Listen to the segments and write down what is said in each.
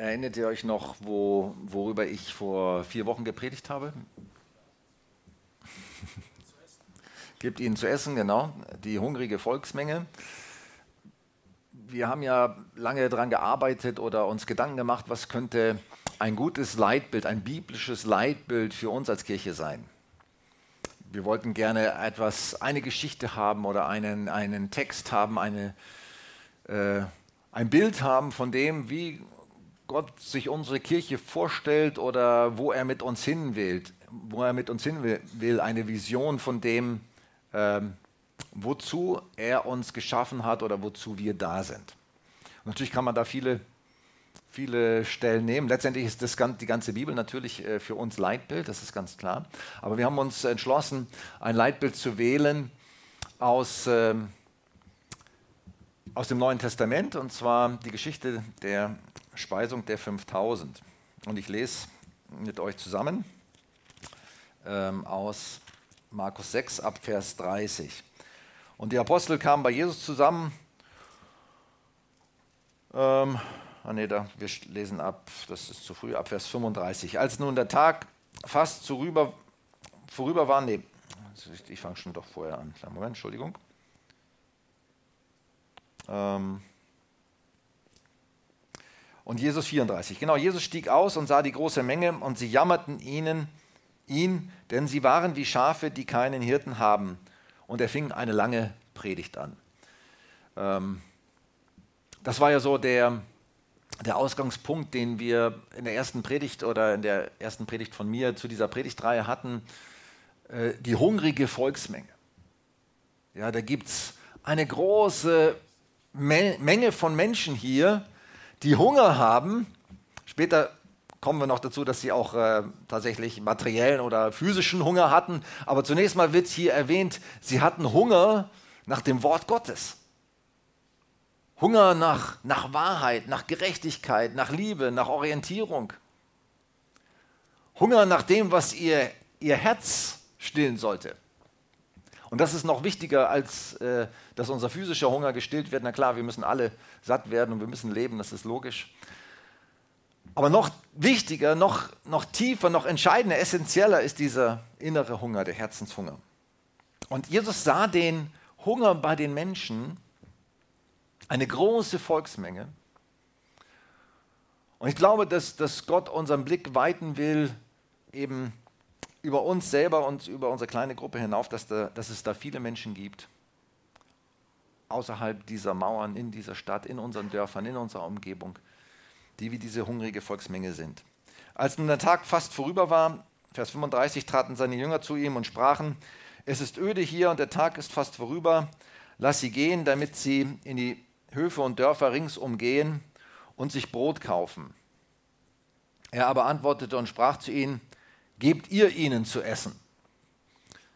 Erinnert ihr euch noch, wo, worüber ich vor vier Wochen gepredigt habe? Gebt ihnen zu essen, genau, die hungrige Volksmenge. Wir haben ja lange daran gearbeitet oder uns Gedanken gemacht, was könnte ein gutes Leitbild, ein biblisches Leitbild für uns als Kirche sein. Wir wollten gerne etwas, eine Geschichte haben oder einen, einen Text haben, eine, äh, ein Bild haben von dem, wie Gott sich unsere Kirche vorstellt oder wo er mit uns hin will, wo er mit uns hin will, eine Vision von dem, ähm, wozu er uns geschaffen hat oder wozu wir da sind. Und natürlich kann man da viele, viele Stellen nehmen. Letztendlich ist das, die ganze Bibel natürlich äh, für uns Leitbild, das ist ganz klar. Aber wir haben uns entschlossen, ein Leitbild zu wählen aus, ähm, aus dem Neuen Testament, und zwar die Geschichte der Speisung der 5000. Und ich lese mit euch zusammen ähm, aus Markus 6 ab Vers 30. Und die Apostel kamen bei Jesus zusammen. Ähm, ah nee, da, wir lesen ab, das ist zu früh, ab Vers 35. Als nun der Tag fast vorüber, vorüber war, nee, ich fange schon doch vorher an. Moment, Entschuldigung. Ähm, und Jesus 34. Genau, Jesus stieg aus und sah die große Menge und sie jammerten ihnen, ihn, denn sie waren wie Schafe, die keinen Hirten haben. Und er fing eine lange Predigt an. Ähm, das war ja so der, der Ausgangspunkt, den wir in der ersten Predigt oder in der ersten Predigt von mir zu dieser Predigtreihe hatten. Äh, die hungrige Volksmenge. Ja, da gibt es eine große Menge von Menschen hier, die Hunger haben. Später kommen wir noch dazu, dass sie auch äh, tatsächlich materiellen oder physischen Hunger hatten. Aber zunächst mal wird hier erwähnt, sie hatten Hunger nach dem Wort Gottes. Hunger nach, nach Wahrheit, nach Gerechtigkeit, nach Liebe, nach Orientierung. Hunger nach dem, was ihr, ihr Herz stillen sollte. Und das ist noch wichtiger, als äh, dass unser physischer Hunger gestillt wird. Na klar, wir müssen alle satt werden und wir müssen leben, das ist logisch. Aber noch wichtiger, noch, noch tiefer, noch entscheidender, essentieller ist dieser innere Hunger, der Herzenshunger. Und Jesus sah den Hunger bei den Menschen, eine große Volksmenge. Und ich glaube, dass, dass Gott unseren Blick weiten will, eben über uns selber und über unsere kleine Gruppe hinauf, dass, da, dass es da viele Menschen gibt, außerhalb dieser Mauern, in dieser Stadt, in unseren Dörfern, in unserer Umgebung, die wie diese hungrige Volksmenge sind. Als nun der Tag fast vorüber war, Vers 35, traten seine Jünger zu ihm und sprachen, es ist öde hier und der Tag ist fast vorüber, lass sie gehen, damit sie in die Höfe und Dörfer ringsum gehen und sich Brot kaufen. Er aber antwortete und sprach zu ihnen, gebt ihr ihnen zu essen.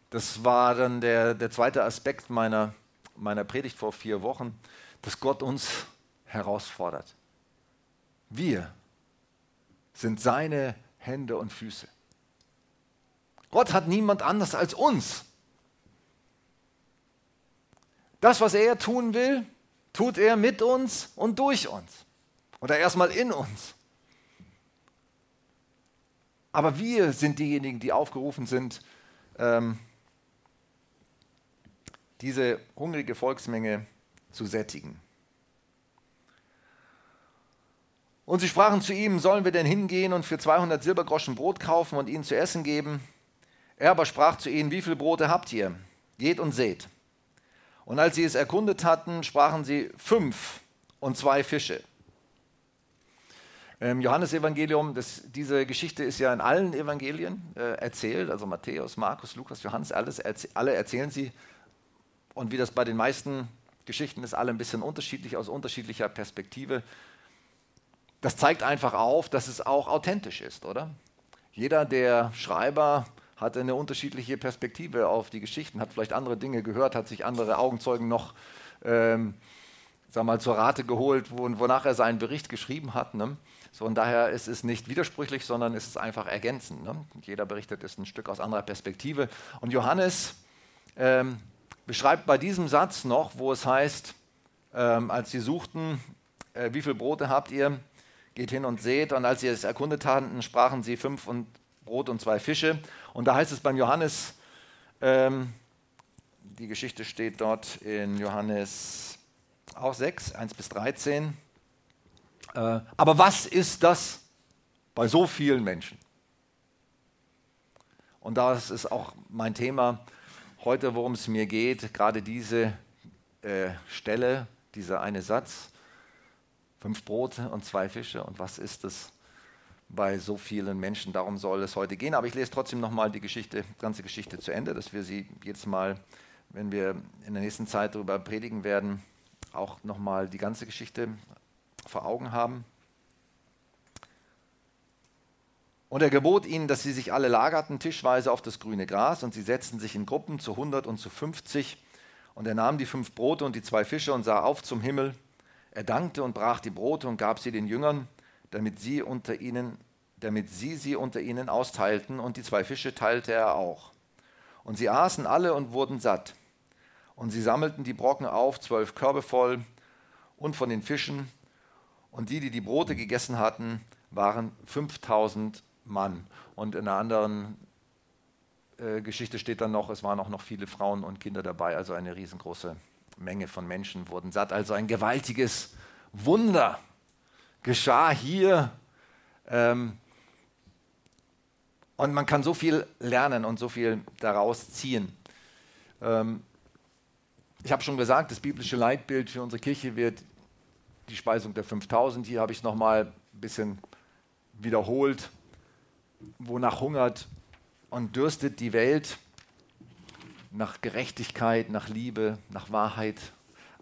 Das war dann der, der zweite Aspekt meiner, meiner Predigt vor vier Wochen, dass Gott uns herausfordert. Wir sind seine Hände und Füße. Gott hat niemand anders als uns. Das, was er tun will, tut er mit uns und durch uns. Oder erstmal in uns. Aber wir sind diejenigen, die aufgerufen sind, ähm, diese hungrige Volksmenge zu sättigen. Und sie sprachen zu ihm, sollen wir denn hingehen und für 200 Silbergroschen Brot kaufen und ihnen zu essen geben? Er aber sprach zu ihnen, wie viele Brote habt ihr? Geht und seht. Und als sie es erkundet hatten, sprachen sie fünf und zwei Fische. Im Johannesevangelium, diese Geschichte ist ja in allen Evangelien äh, erzählt, also Matthäus, Markus, Lukas, Johannes, alles, alle erzählen sie. Und wie das bei den meisten Geschichten ist, alle ein bisschen unterschiedlich, aus unterschiedlicher Perspektive. Das zeigt einfach auf, dass es auch authentisch ist, oder? Jeder der Schreiber hatte eine unterschiedliche Perspektive auf die Geschichten, hat vielleicht andere Dinge gehört, hat sich andere Augenzeugen noch ähm, sag mal, zur Rate geholt, wonach er seinen Bericht geschrieben hat. Ne? So, und daher ist es nicht widersprüchlich, sondern es ist einfach ergänzend. Ne? Jeder berichtet es ein Stück aus anderer Perspektive. Und Johannes ähm, beschreibt bei diesem Satz noch, wo es heißt, ähm, als sie suchten, äh, wie viele Brote habt ihr, geht hin und seht. Und als sie es erkundet hatten, sprachen sie fünf und Brot und zwei Fische. Und da heißt es beim Johannes, ähm, die Geschichte steht dort in Johannes auch 6, 1 bis 13. Äh, aber was ist das bei so vielen Menschen? Und das ist auch mein Thema heute, worum es mir geht, gerade diese äh, Stelle, dieser eine Satz, fünf Brote und zwei Fische. Und was ist es bei so vielen Menschen? Darum soll es heute gehen. Aber ich lese trotzdem nochmal die Geschichte, ganze Geschichte zu Ende, dass wir sie jetzt mal, wenn wir in der nächsten Zeit darüber predigen werden, auch nochmal die ganze Geschichte vor Augen haben. Und er gebot ihnen, dass sie sich alle lagerten, tischweise auf das grüne Gras, und sie setzten sich in Gruppen zu 100 und zu 50. Und er nahm die fünf Brote und die zwei Fische und sah auf zum Himmel. Er dankte und brach die Brote und gab sie den Jüngern, damit sie, unter ihnen, damit sie sie unter ihnen austeilten, und die zwei Fische teilte er auch. Und sie aßen alle und wurden satt. Und sie sammelten die Brocken auf, zwölf Körbe voll, und von den Fischen. Und die, die die Brote gegessen hatten, waren 5000 Mann. Und in einer anderen äh, Geschichte steht dann noch, es waren auch noch viele Frauen und Kinder dabei, also eine riesengroße Menge von Menschen wurden satt. Also ein gewaltiges Wunder geschah hier. Ähm, und man kann so viel lernen und so viel daraus ziehen. Ähm, ich habe schon gesagt, das biblische Leitbild für unsere Kirche wird die Speisung der 5000. Hier habe ich es nochmal ein bisschen wiederholt wonach hungert und dürstet die Welt nach Gerechtigkeit, nach Liebe, nach Wahrheit.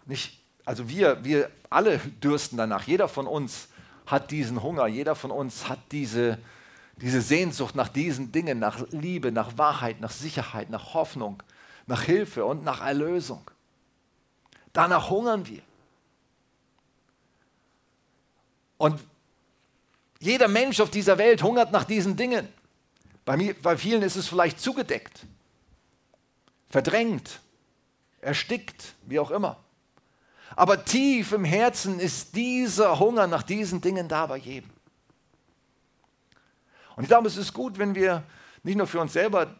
Nicht, also wir, wir alle dürsten danach. Jeder von uns hat diesen Hunger, jeder von uns hat diese, diese Sehnsucht nach diesen Dingen, nach Liebe, nach Wahrheit, nach Sicherheit, nach Hoffnung, nach Hilfe und nach Erlösung. Danach hungern wir. Und jeder Mensch auf dieser Welt hungert nach diesen Dingen. Bei, mir, bei vielen ist es vielleicht zugedeckt, verdrängt, erstickt, wie auch immer. Aber tief im Herzen ist dieser Hunger nach diesen Dingen da bei jedem. Und ich glaube, es ist gut, wenn wir nicht nur für uns selber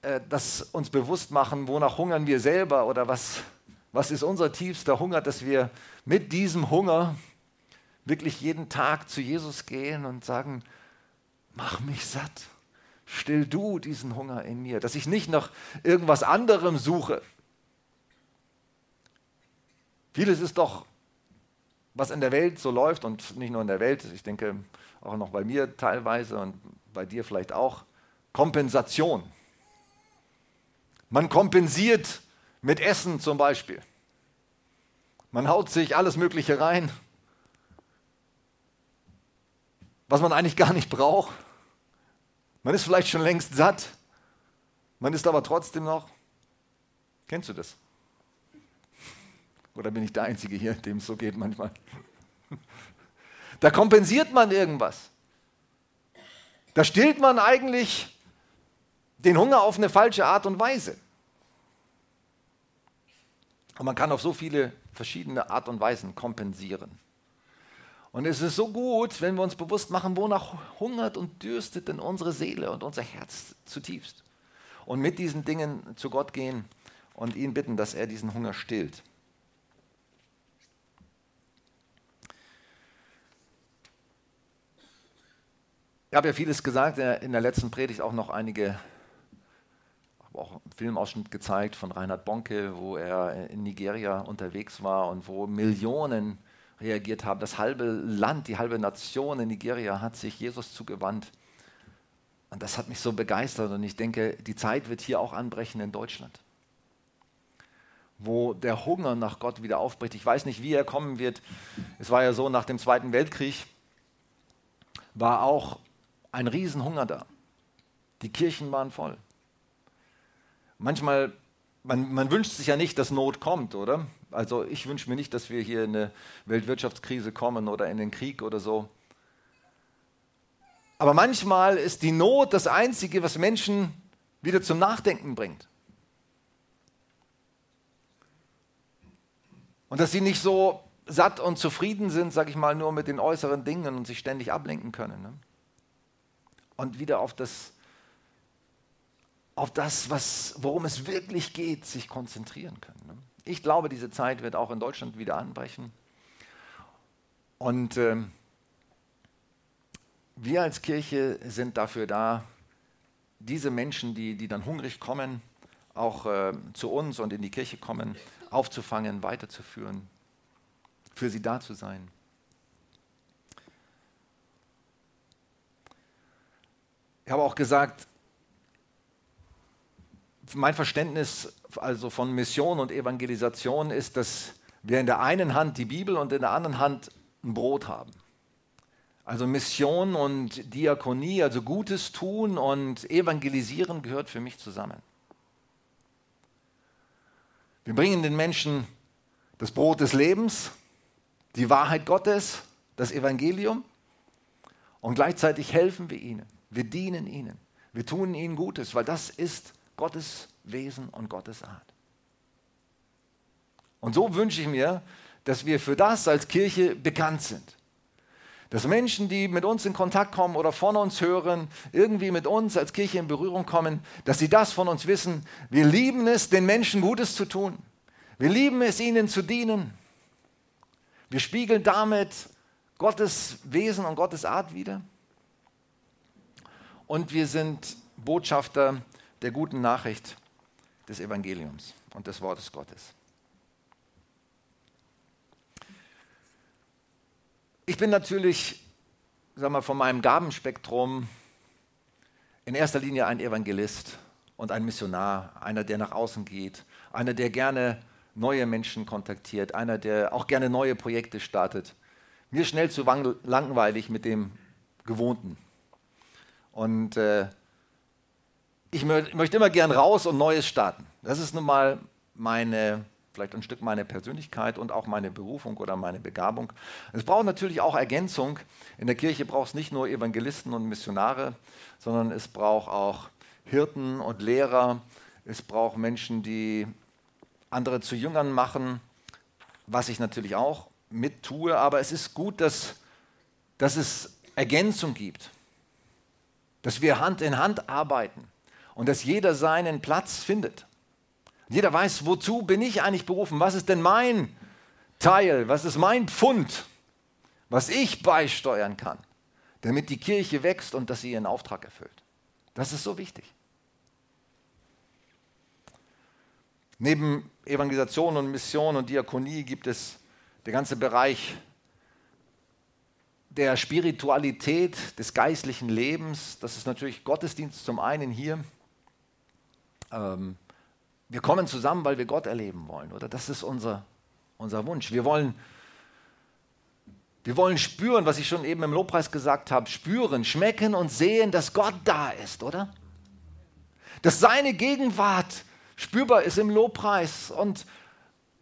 äh, das uns bewusst machen, wonach hungern wir selber oder was, was ist unser tiefster Hunger, dass wir mit diesem Hunger wirklich jeden Tag zu Jesus gehen und sagen, mach mich satt, still du diesen Hunger in mir, dass ich nicht nach irgendwas anderem suche. Vieles ist doch, was in der Welt so läuft und nicht nur in der Welt, ich denke auch noch bei mir teilweise und bei dir vielleicht auch, Kompensation. Man kompensiert mit Essen zum Beispiel. Man haut sich alles Mögliche rein, was man eigentlich gar nicht braucht. Man ist vielleicht schon längst satt, man ist aber trotzdem noch. Kennst du das? Oder bin ich der Einzige hier, dem es so geht manchmal? Da kompensiert man irgendwas. Da stillt man eigentlich den Hunger auf eine falsche Art und Weise. Und man kann auf so viele verschiedene Art und Weisen kompensieren. Und es ist so gut, wenn wir uns bewusst machen, wonach hungert und dürstet denn unsere Seele und unser Herz zutiefst. Und mit diesen Dingen zu Gott gehen und ihn bitten, dass er diesen Hunger stillt. Ich habe ja vieles gesagt, in der letzten Predigt auch noch einige, habe auch einen Filmausschnitt gezeigt von Reinhard Bonke, wo er in Nigeria unterwegs war und wo Millionen reagiert haben. Das halbe Land, die halbe Nation in Nigeria hat sich Jesus zugewandt. Und das hat mich so begeistert und ich denke, die Zeit wird hier auch anbrechen in Deutschland, wo der Hunger nach Gott wieder aufbricht. Ich weiß nicht, wie er kommen wird. Es war ja so, nach dem Zweiten Weltkrieg war auch ein Riesenhunger da. Die Kirchen waren voll. Manchmal, man, man wünscht sich ja nicht, dass Not kommt, oder? Also ich wünsche mir nicht, dass wir hier in eine Weltwirtschaftskrise kommen oder in den Krieg oder so. Aber manchmal ist die Not das Einzige, was Menschen wieder zum Nachdenken bringt. Und dass sie nicht so satt und zufrieden sind, sage ich mal, nur mit den äußeren Dingen und sich ständig ablenken können. Ne? Und wieder auf das, auf das was, worum es wirklich geht, sich konzentrieren können. Ne? Ich glaube, diese Zeit wird auch in Deutschland wieder anbrechen. Und äh, wir als Kirche sind dafür da, diese Menschen, die, die dann hungrig kommen, auch äh, zu uns und in die Kirche kommen, aufzufangen, weiterzuführen, für sie da zu sein. Ich habe auch gesagt, mein Verständnis also von Mission und Evangelisation ist, dass wir in der einen Hand die Bibel und in der anderen Hand ein Brot haben. Also Mission und Diakonie, also Gutes tun und Evangelisieren gehört für mich zusammen. Wir bringen den Menschen das Brot des Lebens, die Wahrheit Gottes, das Evangelium und gleichzeitig helfen wir ihnen. Wir dienen ihnen. Wir tun ihnen Gutes, weil das ist Gottes Wesen und Gottes Art. Und so wünsche ich mir, dass wir für das als Kirche bekannt sind. Dass Menschen, die mit uns in Kontakt kommen oder von uns hören, irgendwie mit uns als Kirche in Berührung kommen, dass sie das von uns wissen. Wir lieben es, den Menschen Gutes zu tun. Wir lieben es, ihnen zu dienen. Wir spiegeln damit Gottes Wesen und Gottes Art wider. Und wir sind Botschafter der guten Nachricht des Evangeliums und des Wortes Gottes. Ich bin natürlich, sag mal, von meinem Gabenspektrum in erster Linie ein Evangelist und ein Missionar, einer, der nach außen geht, einer, der gerne neue Menschen kontaktiert, einer, der auch gerne neue Projekte startet. Mir schnell zu langweilig mit dem Gewohnten. Und äh, ich möchte immer gern raus und Neues starten. Das ist nun mal meine, vielleicht ein Stück meine Persönlichkeit und auch meine Berufung oder meine Begabung. Es braucht natürlich auch Ergänzung. In der Kirche braucht es nicht nur Evangelisten und Missionare, sondern es braucht auch Hirten und Lehrer. Es braucht Menschen, die andere zu Jüngern machen, was ich natürlich auch mit tue. Aber es ist gut, dass, dass es Ergänzung gibt, dass wir Hand in Hand arbeiten und dass jeder seinen Platz findet. Jeder weiß, wozu bin ich eigentlich berufen? Was ist denn mein Teil? Was ist mein Pfund, was ich beisteuern kann, damit die Kirche wächst und dass sie ihren Auftrag erfüllt? Das ist so wichtig. Neben Evangelisation und Mission und Diakonie gibt es der ganze Bereich der Spiritualität, des geistlichen Lebens. Das ist natürlich Gottesdienst zum einen hier. Ähm, wir kommen zusammen, weil wir Gott erleben wollen, oder? Das ist unser, unser Wunsch. Wir wollen, wir wollen spüren, was ich schon eben im Lobpreis gesagt habe, spüren, schmecken und sehen, dass Gott da ist, oder? Dass seine Gegenwart spürbar ist im Lobpreis und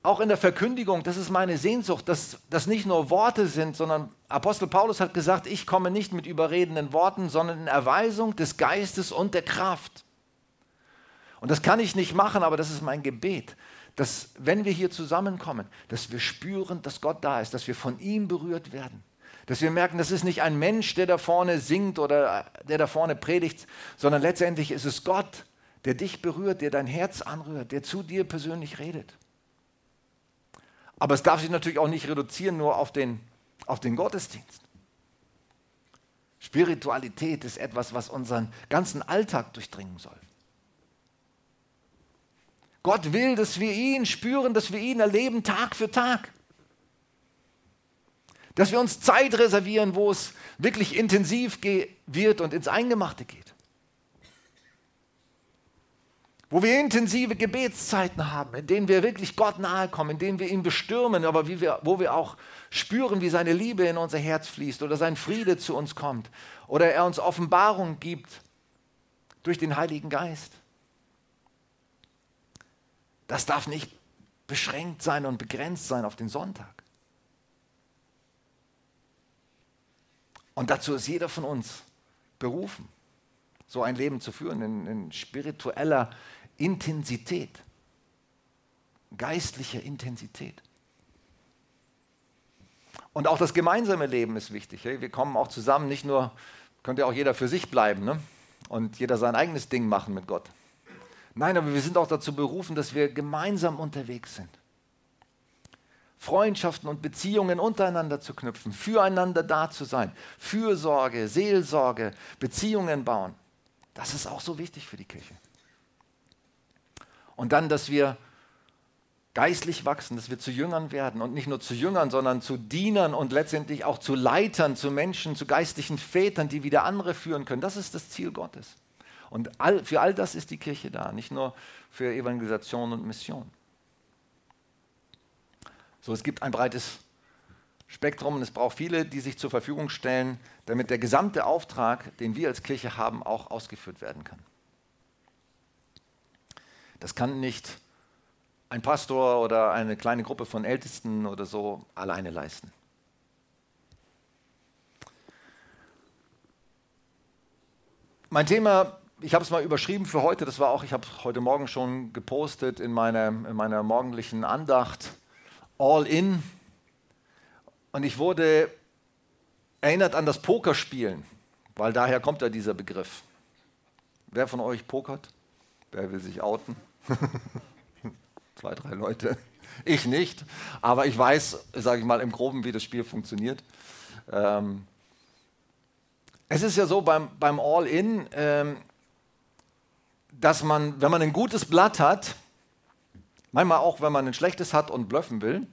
auch in der Verkündigung, das ist meine Sehnsucht, dass das nicht nur Worte sind, sondern Apostel Paulus hat gesagt, ich komme nicht mit überredenden Worten, sondern in Erweisung des Geistes und der Kraft. Und das kann ich nicht machen, aber das ist mein Gebet, dass wenn wir hier zusammenkommen, dass wir spüren, dass Gott da ist, dass wir von ihm berührt werden. Dass wir merken, das ist nicht ein Mensch, der da vorne singt oder der da vorne predigt, sondern letztendlich ist es Gott, der dich berührt, der dein Herz anrührt, der zu dir persönlich redet. Aber es darf sich natürlich auch nicht reduzieren nur auf den, auf den Gottesdienst. Spiritualität ist etwas, was unseren ganzen Alltag durchdringen soll. Gott will, dass wir ihn spüren, dass wir ihn erleben Tag für Tag. Dass wir uns Zeit reservieren, wo es wirklich intensiv wird und ins Eingemachte geht. Wo wir intensive Gebetszeiten haben, in denen wir wirklich Gott nahe kommen, in denen wir ihn bestürmen, aber wir, wo wir auch spüren, wie seine Liebe in unser Herz fließt oder sein Friede zu uns kommt oder er uns Offenbarung gibt durch den Heiligen Geist. Das darf nicht beschränkt sein und begrenzt sein auf den Sonntag. Und dazu ist jeder von uns berufen, so ein Leben zu führen in, in spiritueller Intensität, geistlicher Intensität. Und auch das gemeinsame Leben ist wichtig. Wir kommen auch zusammen, nicht nur, könnte ja auch jeder für sich bleiben ne? und jeder sein eigenes Ding machen mit Gott. Nein, aber wir sind auch dazu berufen, dass wir gemeinsam unterwegs sind. Freundschaften und Beziehungen untereinander zu knüpfen, füreinander da zu sein, Fürsorge, Seelsorge, Beziehungen bauen. Das ist auch so wichtig für die Kirche. Und dann, dass wir geistlich wachsen, dass wir zu Jüngern werden und nicht nur zu Jüngern, sondern zu Dienern und letztendlich auch zu Leitern, zu Menschen, zu geistlichen Vätern, die wieder andere führen können. Das ist das Ziel Gottes. Und all, für all das ist die Kirche da, nicht nur für Evangelisation und Mission. So, es gibt ein breites Spektrum und es braucht viele, die sich zur Verfügung stellen, damit der gesamte Auftrag, den wir als Kirche haben, auch ausgeführt werden kann. Das kann nicht ein Pastor oder eine kleine Gruppe von Ältesten oder so alleine leisten. Mein Thema, ich habe es mal überschrieben für heute, das war auch, ich habe heute Morgen schon gepostet in meiner, in meiner morgendlichen Andacht, All In. Und ich wurde erinnert an das Pokerspielen, weil daher kommt ja dieser Begriff. Wer von euch pokert? Wer will sich outen? Zwei, drei Leute. Ich nicht, aber ich weiß, sage ich mal, im Groben, wie das Spiel funktioniert. Ähm es ist ja so beim, beim All-In, ähm, dass man, wenn man ein gutes Blatt hat, manchmal auch, wenn man ein schlechtes hat und bluffen will,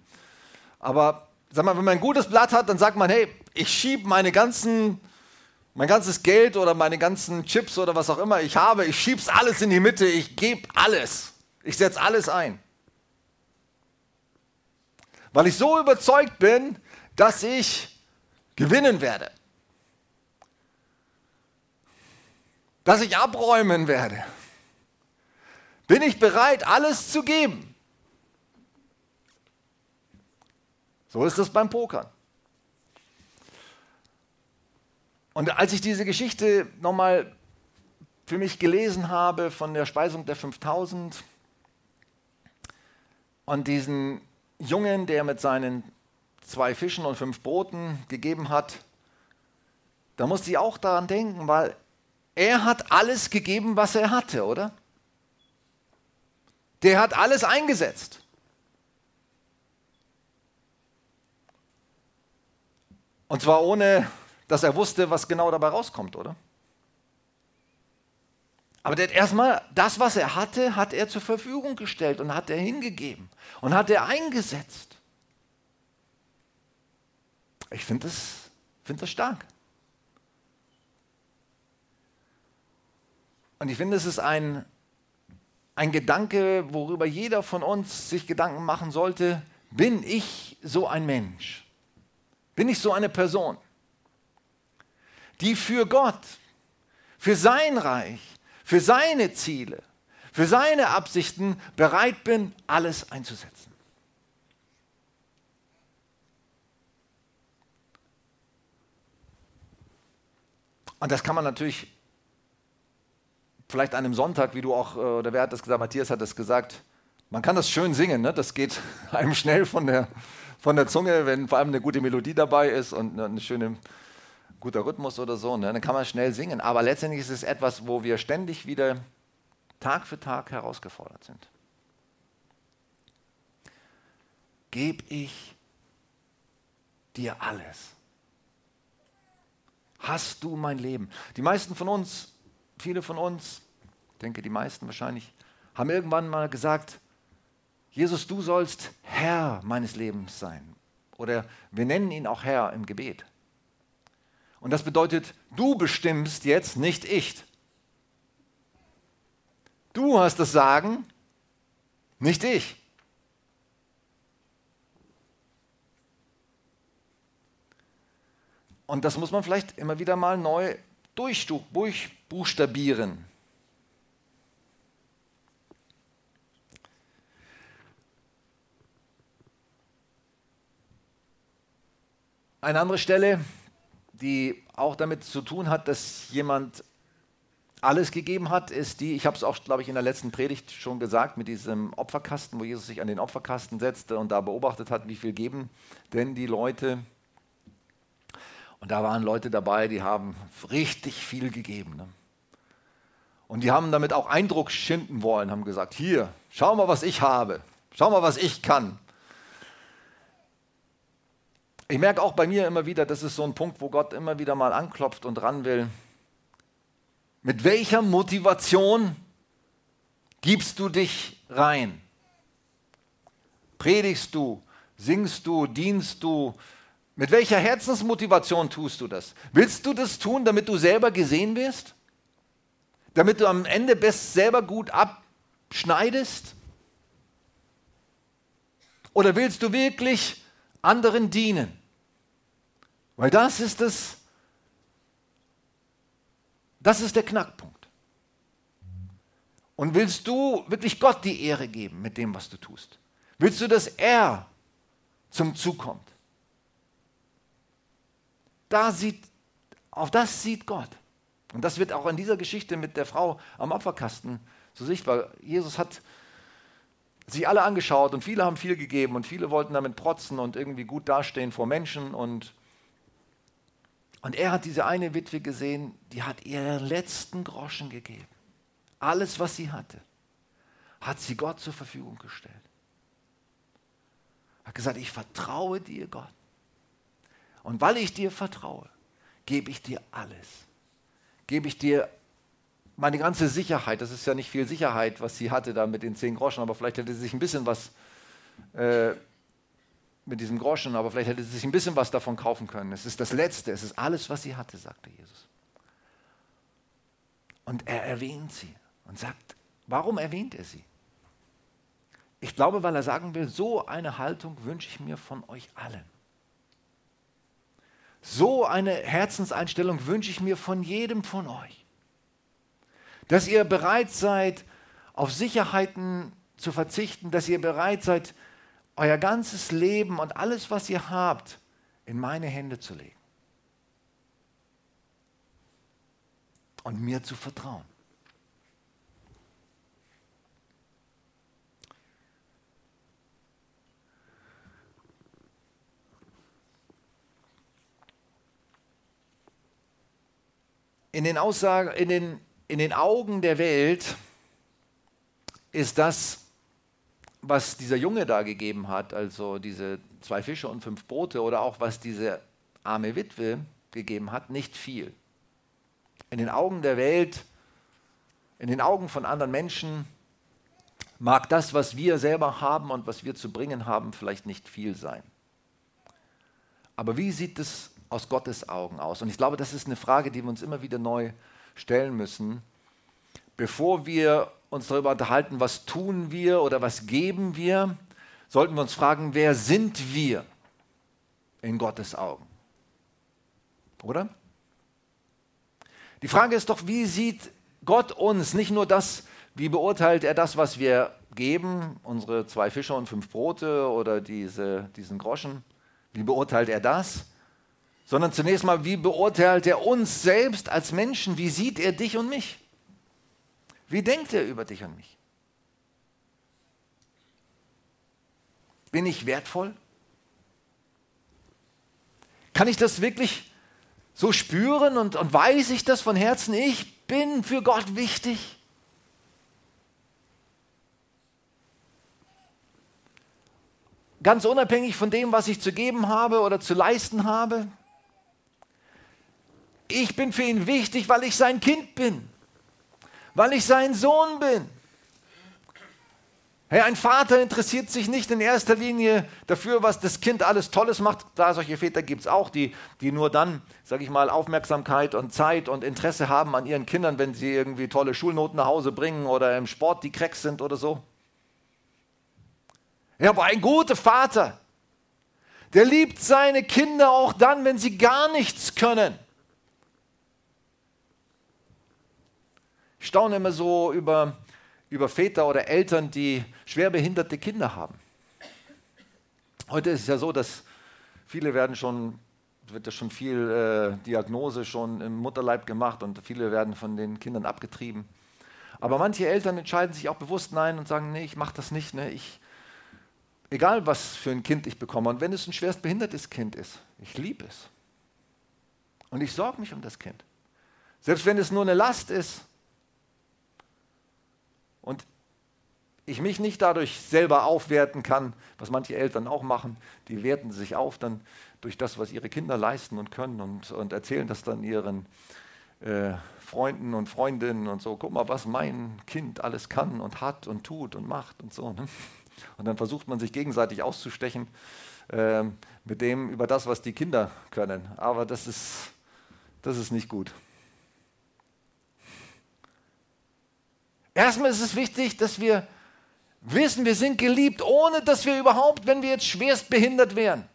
aber sag mal, wenn man ein gutes Blatt hat, dann sagt man, hey, ich schiebe meine ganzen, mein ganzes Geld oder meine ganzen Chips oder was auch immer ich habe, ich schiebe es alles in die Mitte, ich gebe alles. Ich setze alles ein. Weil ich so überzeugt bin, dass ich gewinnen werde. Dass ich abräumen werde. Bin ich bereit, alles zu geben? So ist es beim Pokern. Und als ich diese Geschichte nochmal für mich gelesen habe von der Speisung der 5000, und diesen Jungen, der mit seinen zwei Fischen und fünf Broten gegeben hat, da musste ich auch daran denken, weil er hat alles gegeben, was er hatte, oder? Der hat alles eingesetzt. Und zwar ohne, dass er wusste, was genau dabei rauskommt, oder? Aber der hat erstmal das, was er hatte, hat er zur Verfügung gestellt und hat er hingegeben und hat er eingesetzt. Ich finde das, find das stark. Und ich finde, es ist ein, ein Gedanke, worüber jeder von uns sich Gedanken machen sollte. Bin ich so ein Mensch? Bin ich so eine Person, die für Gott, für sein Reich, für seine Ziele, für seine Absichten bereit bin, alles einzusetzen. Und das kann man natürlich vielleicht an einem Sonntag, wie du auch, äh, oder wer hat das gesagt, Matthias hat das gesagt, man kann das schön singen, ne? das geht einem schnell von der, von der Zunge, wenn vor allem eine gute Melodie dabei ist und eine schöne guter Rhythmus oder so, ne? dann kann man schnell singen. Aber letztendlich ist es etwas, wo wir ständig wieder Tag für Tag herausgefordert sind. Geb ich dir alles? Hast du mein Leben? Die meisten von uns, viele von uns, ich denke die meisten wahrscheinlich, haben irgendwann mal gesagt, Jesus, du sollst Herr meines Lebens sein. Oder wir nennen ihn auch Herr im Gebet. Und das bedeutet, du bestimmst jetzt, nicht ich. Du hast das Sagen, nicht ich. Und das muss man vielleicht immer wieder mal neu durchbuchstabieren. Eine andere Stelle, die auch damit zu tun hat, dass jemand alles gegeben hat, ist die, ich habe es auch, glaube ich, in der letzten Predigt schon gesagt, mit diesem Opferkasten, wo Jesus sich an den Opferkasten setzte und da beobachtet hat, wie viel geben denn die Leute. Und da waren Leute dabei, die haben richtig viel gegeben. Ne? Und die haben damit auch Eindruck schinden wollen, haben gesagt, hier, schau mal, was ich habe, schau mal, was ich kann. Ich merke auch bei mir immer wieder, das ist so ein Punkt, wo Gott immer wieder mal anklopft und ran will. Mit welcher Motivation gibst du dich rein? Predigst du, singst du, dienst du? Mit welcher Herzensmotivation tust du das? Willst du das tun, damit du selber gesehen wirst? Damit du am Ende best selber gut abschneidest? Oder willst du wirklich anderen dienen? Weil das ist es, das ist der Knackpunkt. Und willst du wirklich Gott die Ehre geben mit dem, was du tust? Willst du, dass er zum Zug kommt? Da sieht, auf das sieht Gott. Und das wird auch in dieser Geschichte mit der Frau am Opferkasten so sichtbar. Jesus hat sie alle angeschaut und viele haben viel gegeben und viele wollten damit protzen und irgendwie gut dastehen vor Menschen und und er hat diese eine Witwe gesehen, die hat ihren letzten Groschen gegeben. Alles, was sie hatte, hat sie Gott zur Verfügung gestellt. Hat gesagt, ich vertraue dir, Gott. Und weil ich dir vertraue, gebe ich dir alles gebe ich dir meine ganze Sicherheit. Das ist ja nicht viel Sicherheit, was sie hatte da mit den zehn Groschen, aber vielleicht hätte sie sich ein bisschen was äh, mit diesem Groschen, aber vielleicht hätte sie sich ein bisschen was davon kaufen können. Es ist das Letzte, es ist alles, was sie hatte, sagte Jesus. Und er erwähnt sie und sagt, warum erwähnt er sie? Ich glaube, weil er sagen will, so eine Haltung wünsche ich mir von euch allen. So eine Herzenseinstellung wünsche ich mir von jedem von euch. Dass ihr bereit seid, auf Sicherheiten zu verzichten, dass ihr bereit seid, euer ganzes Leben und alles, was ihr habt, in meine Hände zu legen. Und mir zu vertrauen. In den, Aussagen, in den, in den Augen der Welt ist das, was dieser Junge da gegeben hat, also diese zwei Fische und fünf Brote oder auch was diese arme Witwe gegeben hat, nicht viel. In den Augen der Welt, in den Augen von anderen Menschen mag das, was wir selber haben und was wir zu bringen haben, vielleicht nicht viel sein. Aber wie sieht es aus Gottes Augen aus? Und ich glaube, das ist eine Frage, die wir uns immer wieder neu stellen müssen. Bevor wir uns darüber unterhalten, was tun wir oder was geben wir, sollten wir uns fragen, wer sind wir in Gottes Augen? Oder? Die Frage ist doch, wie sieht Gott uns? Nicht nur das, wie beurteilt er das, was wir geben, unsere zwei Fische und fünf Brote oder diese, diesen Groschen, wie beurteilt er das? Sondern zunächst mal, wie beurteilt er uns selbst als Menschen? Wie sieht er dich und mich? Wie denkt er über dich und mich? Bin ich wertvoll? Kann ich das wirklich so spüren und, und weiß ich das von Herzen? Ich bin für Gott wichtig. Ganz unabhängig von dem, was ich zu geben habe oder zu leisten habe. Ich bin für ihn wichtig, weil ich sein Kind bin, weil ich sein Sohn bin. Hey, ein Vater interessiert sich nicht in erster Linie dafür, was das Kind alles Tolles macht. Klar, solche Väter gibt es auch, die, die nur dann, sage ich mal, Aufmerksamkeit und Zeit und Interesse haben an ihren Kindern, wenn sie irgendwie tolle Schulnoten nach Hause bringen oder im Sport die Cracks sind oder so. Ja, aber ein guter Vater, der liebt seine Kinder auch dann, wenn sie gar nichts können. Ich staune immer so über, über Väter oder Eltern, die schwerbehinderte Kinder haben. Heute ist es ja so, dass viele werden schon, wird ja schon viel äh, Diagnose schon im Mutterleib gemacht und viele werden von den Kindern abgetrieben. Aber manche Eltern entscheiden sich auch bewusst nein und sagen, nee, ich mache das nicht. Ne? Ich, egal was für ein Kind ich bekomme und wenn es ein schwerst behindertes Kind ist, ich liebe es. Und ich sorge mich um das Kind. Selbst wenn es nur eine Last ist. Und ich mich nicht dadurch selber aufwerten kann, was manche Eltern auch machen, die werten sich auf dann durch das, was ihre Kinder leisten und können und, und erzählen das dann ihren äh, Freunden und Freundinnen und so, guck mal, was mein Kind alles kann und hat und tut und macht und so. Ne? Und dann versucht man sich gegenseitig auszustechen äh, mit dem über das, was die Kinder können. Aber das ist, das ist nicht gut. Erstmal ist es wichtig, dass wir wissen, wir sind geliebt, ohne dass wir überhaupt, wenn wir jetzt schwerst behindert wären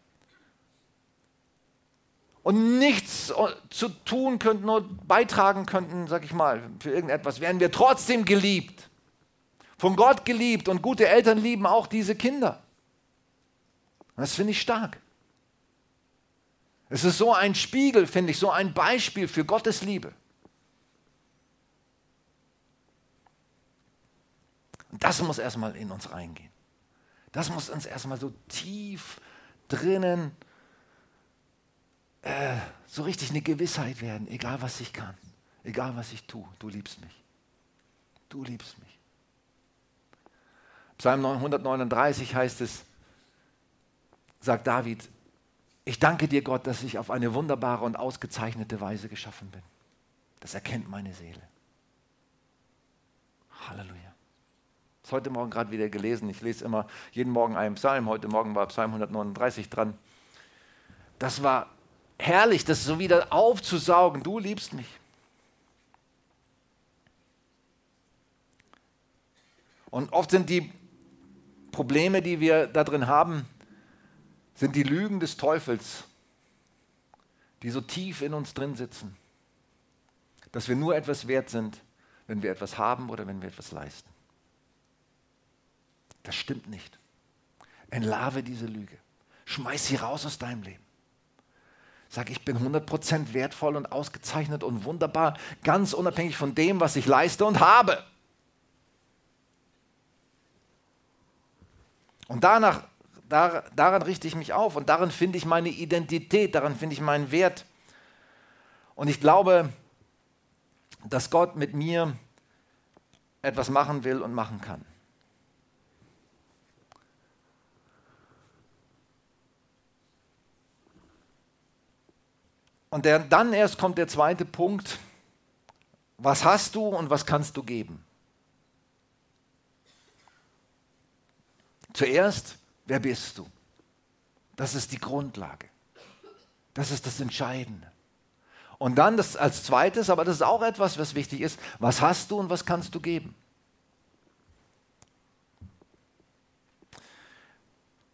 und nichts zu tun könnten oder beitragen könnten, sag ich mal, für irgendetwas, wären wir trotzdem geliebt. Von Gott geliebt und gute Eltern lieben auch diese Kinder. Das finde ich stark. Es ist so ein Spiegel, finde ich, so ein Beispiel für Gottes Liebe. Das muss erstmal in uns reingehen. Das muss uns erstmal so tief drinnen äh, so richtig eine Gewissheit werden, egal was ich kann, egal was ich tue, du liebst mich. Du liebst mich. Psalm 139 heißt es, sagt David, ich danke dir Gott, dass ich auf eine wunderbare und ausgezeichnete Weise geschaffen bin. Das erkennt meine Seele. Halleluja heute Morgen gerade wieder gelesen. Ich lese immer jeden Morgen einen Psalm. Heute Morgen war Psalm 139 dran. Das war herrlich, das so wieder aufzusaugen. Du liebst mich. Und oft sind die Probleme, die wir da drin haben, sind die Lügen des Teufels, die so tief in uns drin sitzen, dass wir nur etwas wert sind, wenn wir etwas haben oder wenn wir etwas leisten. Das stimmt nicht. Entlarve diese Lüge. Schmeiß sie raus aus deinem Leben. Sag, ich bin 100% wertvoll und ausgezeichnet und wunderbar, ganz unabhängig von dem, was ich leiste und habe. Und danach, dar, daran richte ich mich auf und darin finde ich meine Identität, daran finde ich meinen Wert. Und ich glaube, dass Gott mit mir etwas machen will und machen kann. Und der, dann erst kommt der zweite Punkt. Was hast du und was kannst du geben? Zuerst, wer bist du? Das ist die Grundlage. Das ist das Entscheidende. Und dann das als zweites, aber das ist auch etwas, was wichtig ist, was hast du und was kannst du geben?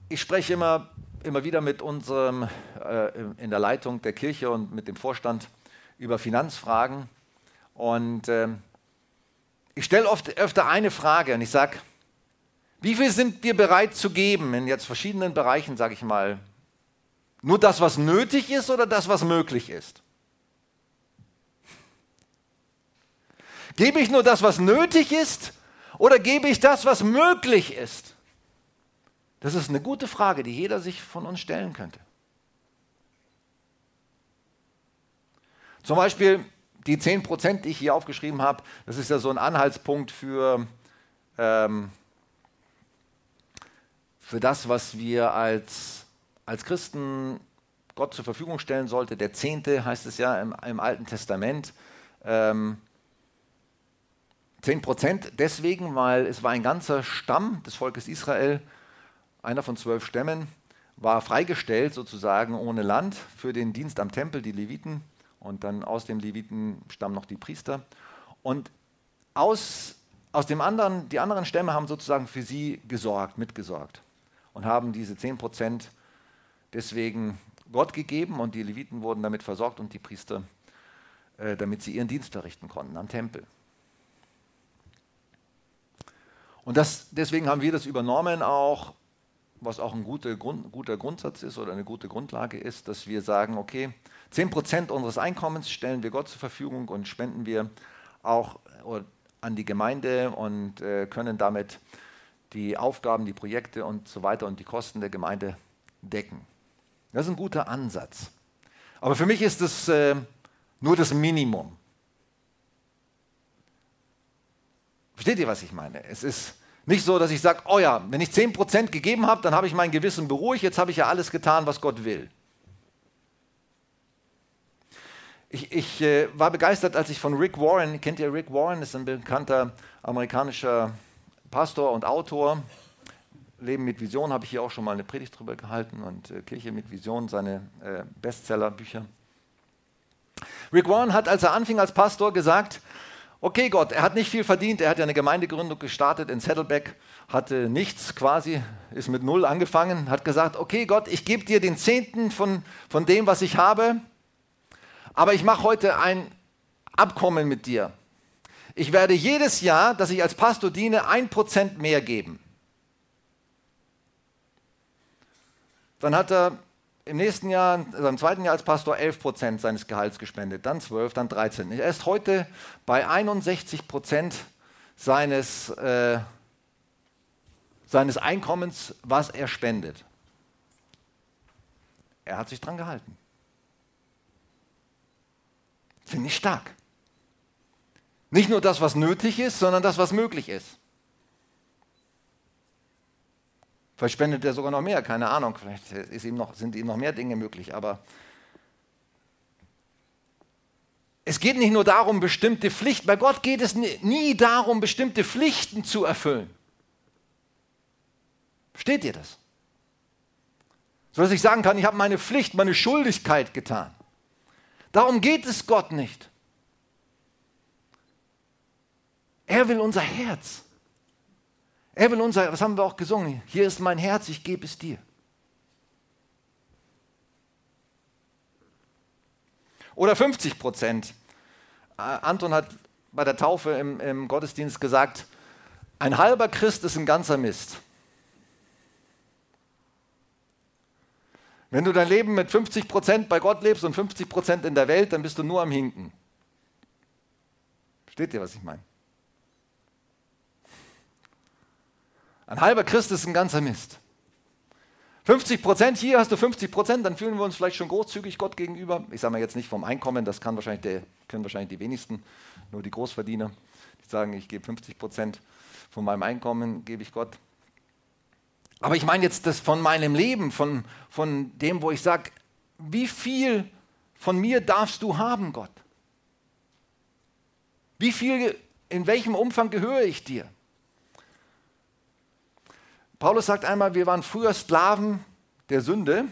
Ich spreche immer immer wieder mit unserem äh, in der Leitung der Kirche und mit dem Vorstand über Finanzfragen. Und äh, ich stelle oft öfter eine Frage und ich sage, wie viel sind wir bereit zu geben in jetzt verschiedenen Bereichen, sage ich mal? Nur das, was nötig ist oder das, was möglich ist? Gebe ich nur das, was nötig ist oder gebe ich das, was möglich ist? Das ist eine gute Frage, die jeder sich von uns stellen könnte. Zum Beispiel die 10 Prozent, die ich hier aufgeschrieben habe, das ist ja so ein Anhaltspunkt für, ähm, für das, was wir als, als Christen Gott zur Verfügung stellen sollte. Der Zehnte heißt es ja im, im Alten Testament. Ähm, 10 Prozent deswegen, weil es war ein ganzer Stamm des Volkes Israel, einer von zwölf Stämmen, war freigestellt sozusagen ohne Land für den Dienst am Tempel, die Leviten. Und dann aus dem Leviten stammen noch die Priester. Und aus, aus dem anderen, die anderen Stämme haben sozusagen für sie gesorgt, mitgesorgt. Und haben diese 10 Prozent deswegen Gott gegeben und die Leviten wurden damit versorgt und die Priester, äh, damit sie ihren Dienst verrichten konnten am Tempel. Und das, deswegen haben wir das übernommen auch was auch ein guter, Grund, guter Grundsatz ist oder eine gute Grundlage ist, dass wir sagen, okay, 10% unseres Einkommens stellen wir Gott zur Verfügung und spenden wir auch an die Gemeinde und äh, können damit die Aufgaben, die Projekte und so weiter und die Kosten der Gemeinde decken. Das ist ein guter Ansatz. Aber für mich ist es äh, nur das Minimum. Versteht ihr, was ich meine? Es ist nicht so, dass ich sage, oh ja, wenn ich 10% gegeben habe, dann habe ich mein Gewissen beruhigt, jetzt habe ich ja alles getan, was Gott will. Ich, ich äh, war begeistert, als ich von Rick Warren, kennt ihr Rick Warren, ist ein bekannter amerikanischer Pastor und Autor. Leben mit Vision habe ich hier auch schon mal eine Predigt drüber gehalten und äh, Kirche mit Vision, seine äh, Bestsellerbücher. Rick Warren hat, als er anfing als Pastor, gesagt, okay Gott, er hat nicht viel verdient, er hat ja eine Gemeindegründung gestartet in Saddleback, hatte nichts quasi, ist mit Null angefangen, hat gesagt, okay Gott, ich gebe dir den Zehnten von, von dem, was ich habe, aber ich mache heute ein Abkommen mit dir. Ich werde jedes Jahr, dass ich als Pastor diene, ein Prozent mehr geben. Dann hat er im nächsten Jahr, also im zweiten Jahr als Pastor 11 Prozent seines Gehalts gespendet, dann 12, dann 13. Er ist heute bei 61 Prozent seines, äh, seines Einkommens, was er spendet. Er hat sich dran gehalten. Finde ich stark. Nicht nur das, was nötig ist, sondern das, was möglich ist. Vielleicht spendet er sogar noch mehr, keine Ahnung. Vielleicht ihm noch, sind ihm noch mehr Dinge möglich. Aber es geht nicht nur darum, bestimmte Pflichten. Bei Gott geht es nie darum, bestimmte Pflichten zu erfüllen. Versteht ihr das? So dass ich sagen kann, ich habe meine Pflicht, meine Schuldigkeit getan. Darum geht es Gott nicht. Er will unser Herz. Will unser, was haben wir auch gesungen? Hier ist mein Herz, ich gebe es dir. Oder 50 Prozent. Anton hat bei der Taufe im, im Gottesdienst gesagt, ein halber Christ ist ein ganzer Mist. Wenn du dein Leben mit 50 Prozent bei Gott lebst und 50 Prozent in der Welt, dann bist du nur am Hinken. Versteht ihr, was ich meine? Ein halber Christ ist ein ganzer Mist. 50 Prozent, hier hast du 50 Prozent, dann fühlen wir uns vielleicht schon großzügig Gott gegenüber. Ich sage mal jetzt nicht vom Einkommen, das kann wahrscheinlich der, können wahrscheinlich die wenigsten, nur die Großverdiener, die sagen, ich gebe 50 Prozent von meinem Einkommen, gebe ich Gott. Aber ich meine jetzt das von meinem Leben, von, von dem, wo ich sage, wie viel von mir darfst du haben, Gott? Wie viel, in welchem Umfang gehöre ich dir? Paulus sagt einmal, wir waren früher Sklaven der Sünde,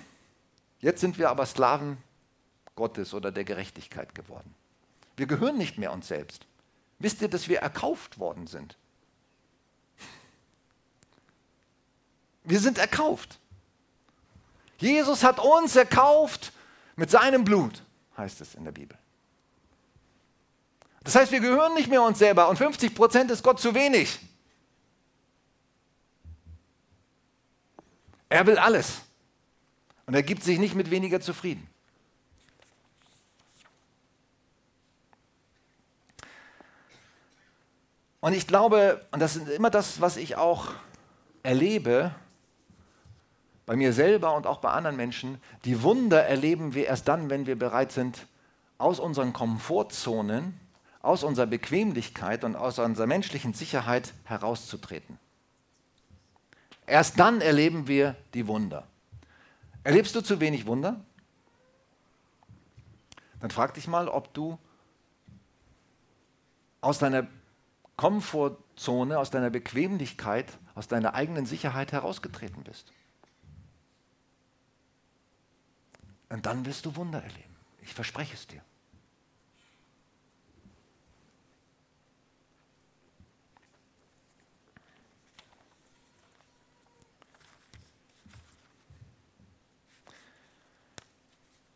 jetzt sind wir aber Sklaven Gottes oder der Gerechtigkeit geworden. Wir gehören nicht mehr uns selbst. Wisst ihr, dass wir erkauft worden sind? Wir sind erkauft. Jesus hat uns erkauft mit seinem Blut, heißt es in der Bibel. Das heißt, wir gehören nicht mehr uns selber und 50 Prozent ist Gott zu wenig. Er will alles. Und er gibt sich nicht mit weniger zufrieden. Und ich glaube, und das ist immer das, was ich auch erlebe, bei mir selber und auch bei anderen Menschen, die Wunder erleben wir erst dann, wenn wir bereit sind, aus unseren Komfortzonen, aus unserer Bequemlichkeit und aus unserer menschlichen Sicherheit herauszutreten. Erst dann erleben wir die Wunder. Erlebst du zu wenig Wunder? Dann frag dich mal, ob du aus deiner Komfortzone, aus deiner Bequemlichkeit, aus deiner eigenen Sicherheit herausgetreten bist. Und dann wirst du Wunder erleben. Ich verspreche es dir.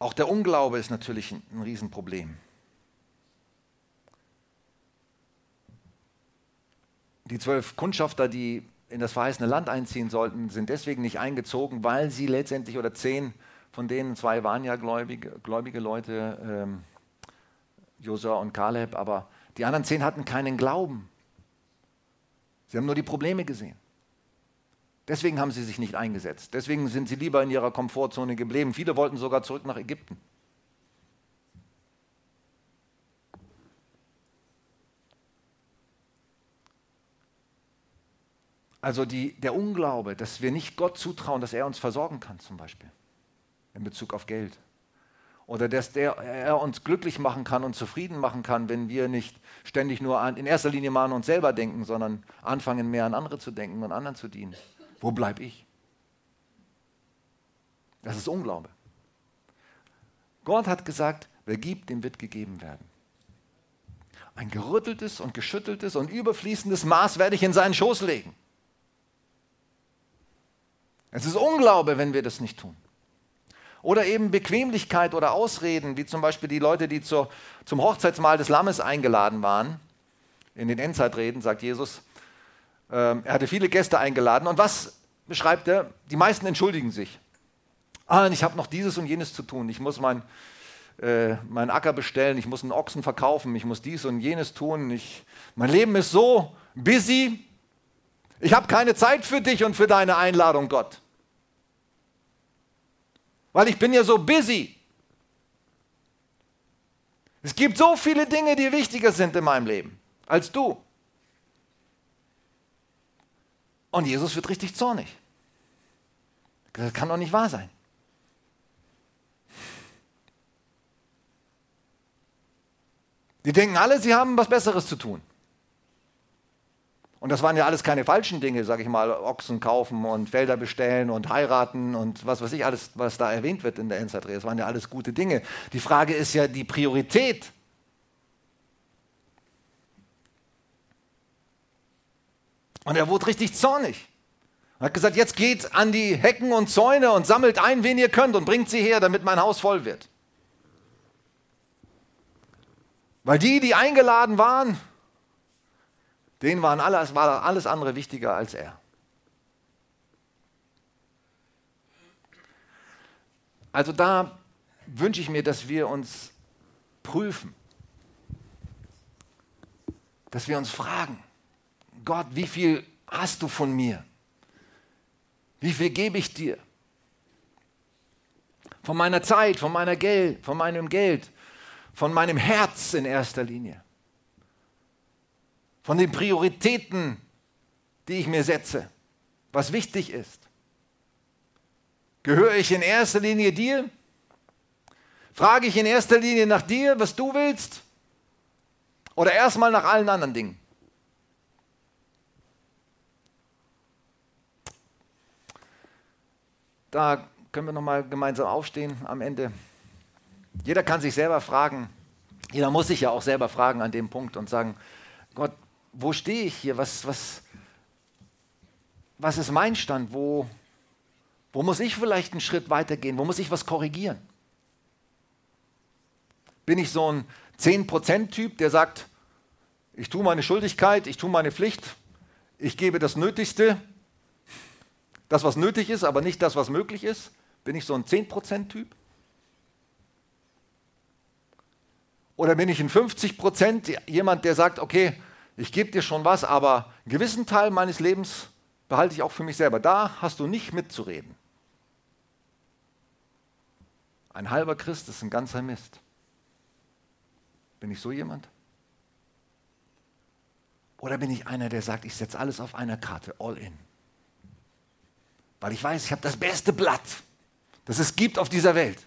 Auch der Unglaube ist natürlich ein, ein Riesenproblem. Die zwölf Kundschafter, die in das verheißene Land einziehen sollten, sind deswegen nicht eingezogen, weil sie letztendlich, oder zehn von denen, zwei waren ja gläubige, gläubige Leute, ähm, Josua und Kaleb, aber die anderen zehn hatten keinen Glauben. Sie haben nur die Probleme gesehen. Deswegen haben sie sich nicht eingesetzt. Deswegen sind sie lieber in ihrer Komfortzone geblieben. Viele wollten sogar zurück nach Ägypten. Also die, der Unglaube, dass wir nicht Gott zutrauen, dass er uns versorgen kann, zum Beispiel in Bezug auf Geld. Oder dass der, er uns glücklich machen kann und zufrieden machen kann, wenn wir nicht ständig nur an, in erster Linie mal an uns selber denken, sondern anfangen mehr an andere zu denken und anderen zu dienen. Wo bleibe ich? Das ist Unglaube. Gott hat gesagt, wer gibt, dem wird gegeben werden. Ein gerütteltes und geschütteltes und überfließendes Maß werde ich in seinen Schoß legen. Es ist Unglaube, wenn wir das nicht tun. Oder eben Bequemlichkeit oder Ausreden, wie zum Beispiel die Leute, die zur, zum Hochzeitsmahl des Lammes eingeladen waren. In den Endzeitreden sagt Jesus, er hatte viele Gäste eingeladen. Und was beschreibt er? Die meisten entschuldigen sich. Ah, ich habe noch dieses und jenes zu tun. Ich muss mein, äh, meinen Acker bestellen, ich muss einen Ochsen verkaufen, ich muss dies und jenes tun. Ich, mein Leben ist so busy. Ich habe keine Zeit für dich und für deine Einladung, Gott weil ich bin ja so busy. Es gibt so viele Dinge, die wichtiger sind in meinem Leben als du. Und Jesus wird richtig zornig. Das kann doch nicht wahr sein. Die denken alle, sie haben was Besseres zu tun. Und das waren ja alles keine falschen Dinge, sage ich mal, Ochsen kaufen und Felder bestellen und heiraten und was weiß ich, alles, was da erwähnt wird in der Endzeitrede. Das waren ja alles gute Dinge. Die Frage ist ja die Priorität. Und er wurde richtig zornig. Er hat gesagt, jetzt geht an die Hecken und Zäune und sammelt ein, wen ihr könnt und bringt sie her, damit mein Haus voll wird. Weil die, die eingeladen waren, Denen waren alles, war alles andere wichtiger als er. Also da wünsche ich mir, dass wir uns prüfen, dass wir uns fragen, Gott, wie viel hast du von mir? Wie viel gebe ich dir? Von meiner Zeit, von, meiner Geld, von meinem Geld, von meinem Herz in erster Linie von den Prioritäten, die ich mir setze, was wichtig ist. Gehöre ich in erster Linie dir? Frage ich in erster Linie nach dir, was du willst? Oder erstmal nach allen anderen Dingen? Da können wir nochmal gemeinsam aufstehen am Ende. Jeder kann sich selber fragen, jeder muss sich ja auch selber fragen an dem Punkt und sagen, Gott, wo stehe ich hier? Was, was, was ist mein Stand? Wo, wo muss ich vielleicht einen Schritt weitergehen? Wo muss ich was korrigieren? Bin ich so ein 10%-Typ, der sagt, ich tue meine Schuldigkeit, ich tue meine Pflicht, ich gebe das Nötigste, das, was nötig ist, aber nicht das, was möglich ist? Bin ich so ein 10%-Typ? Oder bin ich ein 50% jemand, der sagt, okay, ich gebe dir schon was, aber einen gewissen Teil meines Lebens behalte ich auch für mich selber. Da hast du nicht mitzureden. Ein halber Christ ist ein ganzer Mist. Bin ich so jemand? Oder bin ich einer, der sagt, ich setze alles auf einer Karte, all in? Weil ich weiß, ich habe das beste Blatt, das es gibt auf dieser Welt.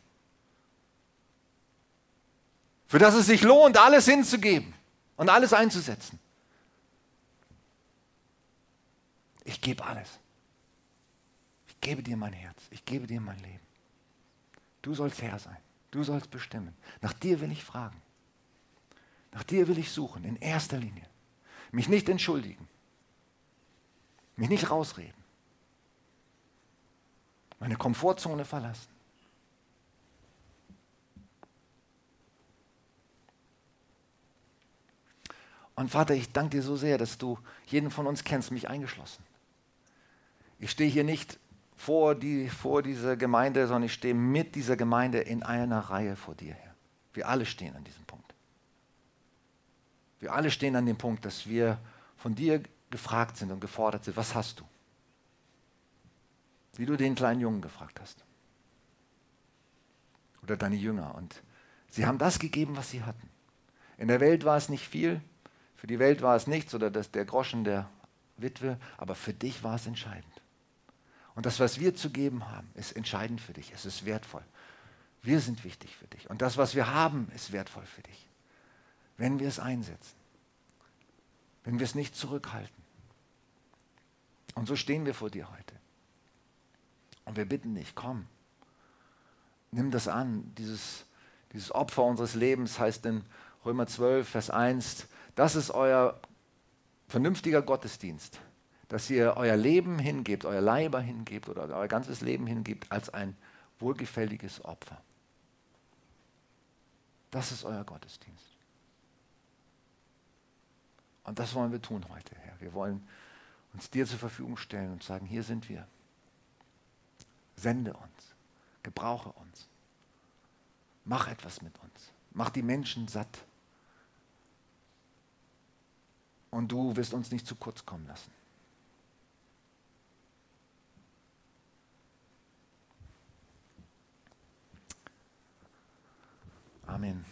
Für das es sich lohnt, alles hinzugeben und alles einzusetzen. Ich gebe alles. Ich gebe dir mein Herz. Ich gebe dir mein Leben. Du sollst Herr sein. Du sollst bestimmen. Nach dir will ich fragen. Nach dir will ich suchen, in erster Linie. Mich nicht entschuldigen. Mich nicht rausreden. Meine Komfortzone verlassen. Und Vater, ich danke dir so sehr, dass du jeden von uns kennst, mich eingeschlossen. Ich stehe hier nicht vor, die, vor dieser Gemeinde, sondern ich stehe mit dieser Gemeinde in einer Reihe vor dir her. Wir alle stehen an diesem Punkt. Wir alle stehen an dem Punkt, dass wir von dir gefragt sind und gefordert sind, was hast du? Wie du den kleinen Jungen gefragt hast. Oder deine Jünger. Und sie haben das gegeben, was sie hatten. In der Welt war es nicht viel, für die Welt war es nichts oder das, der Groschen, der Witwe, aber für dich war es entscheidend. Und das, was wir zu geben haben, ist entscheidend für dich. Es ist wertvoll. Wir sind wichtig für dich. Und das, was wir haben, ist wertvoll für dich. Wenn wir es einsetzen. Wenn wir es nicht zurückhalten. Und so stehen wir vor dir heute. Und wir bitten dich, komm, nimm das an. Dieses, dieses Opfer unseres Lebens heißt in Römer 12, Vers 1, das ist euer vernünftiger Gottesdienst, dass ihr euer Leben hingebt, euer Leiber hingebt oder euer ganzes Leben hingebt als ein wohlgefälliges Opfer. Das ist euer Gottesdienst. Und das wollen wir tun heute, Herr. Wir wollen uns dir zur Verfügung stellen und sagen, hier sind wir. Sende uns, gebrauche uns, mach etwas mit uns, mach die Menschen satt. Und du wirst uns nicht zu kurz kommen lassen. Amen.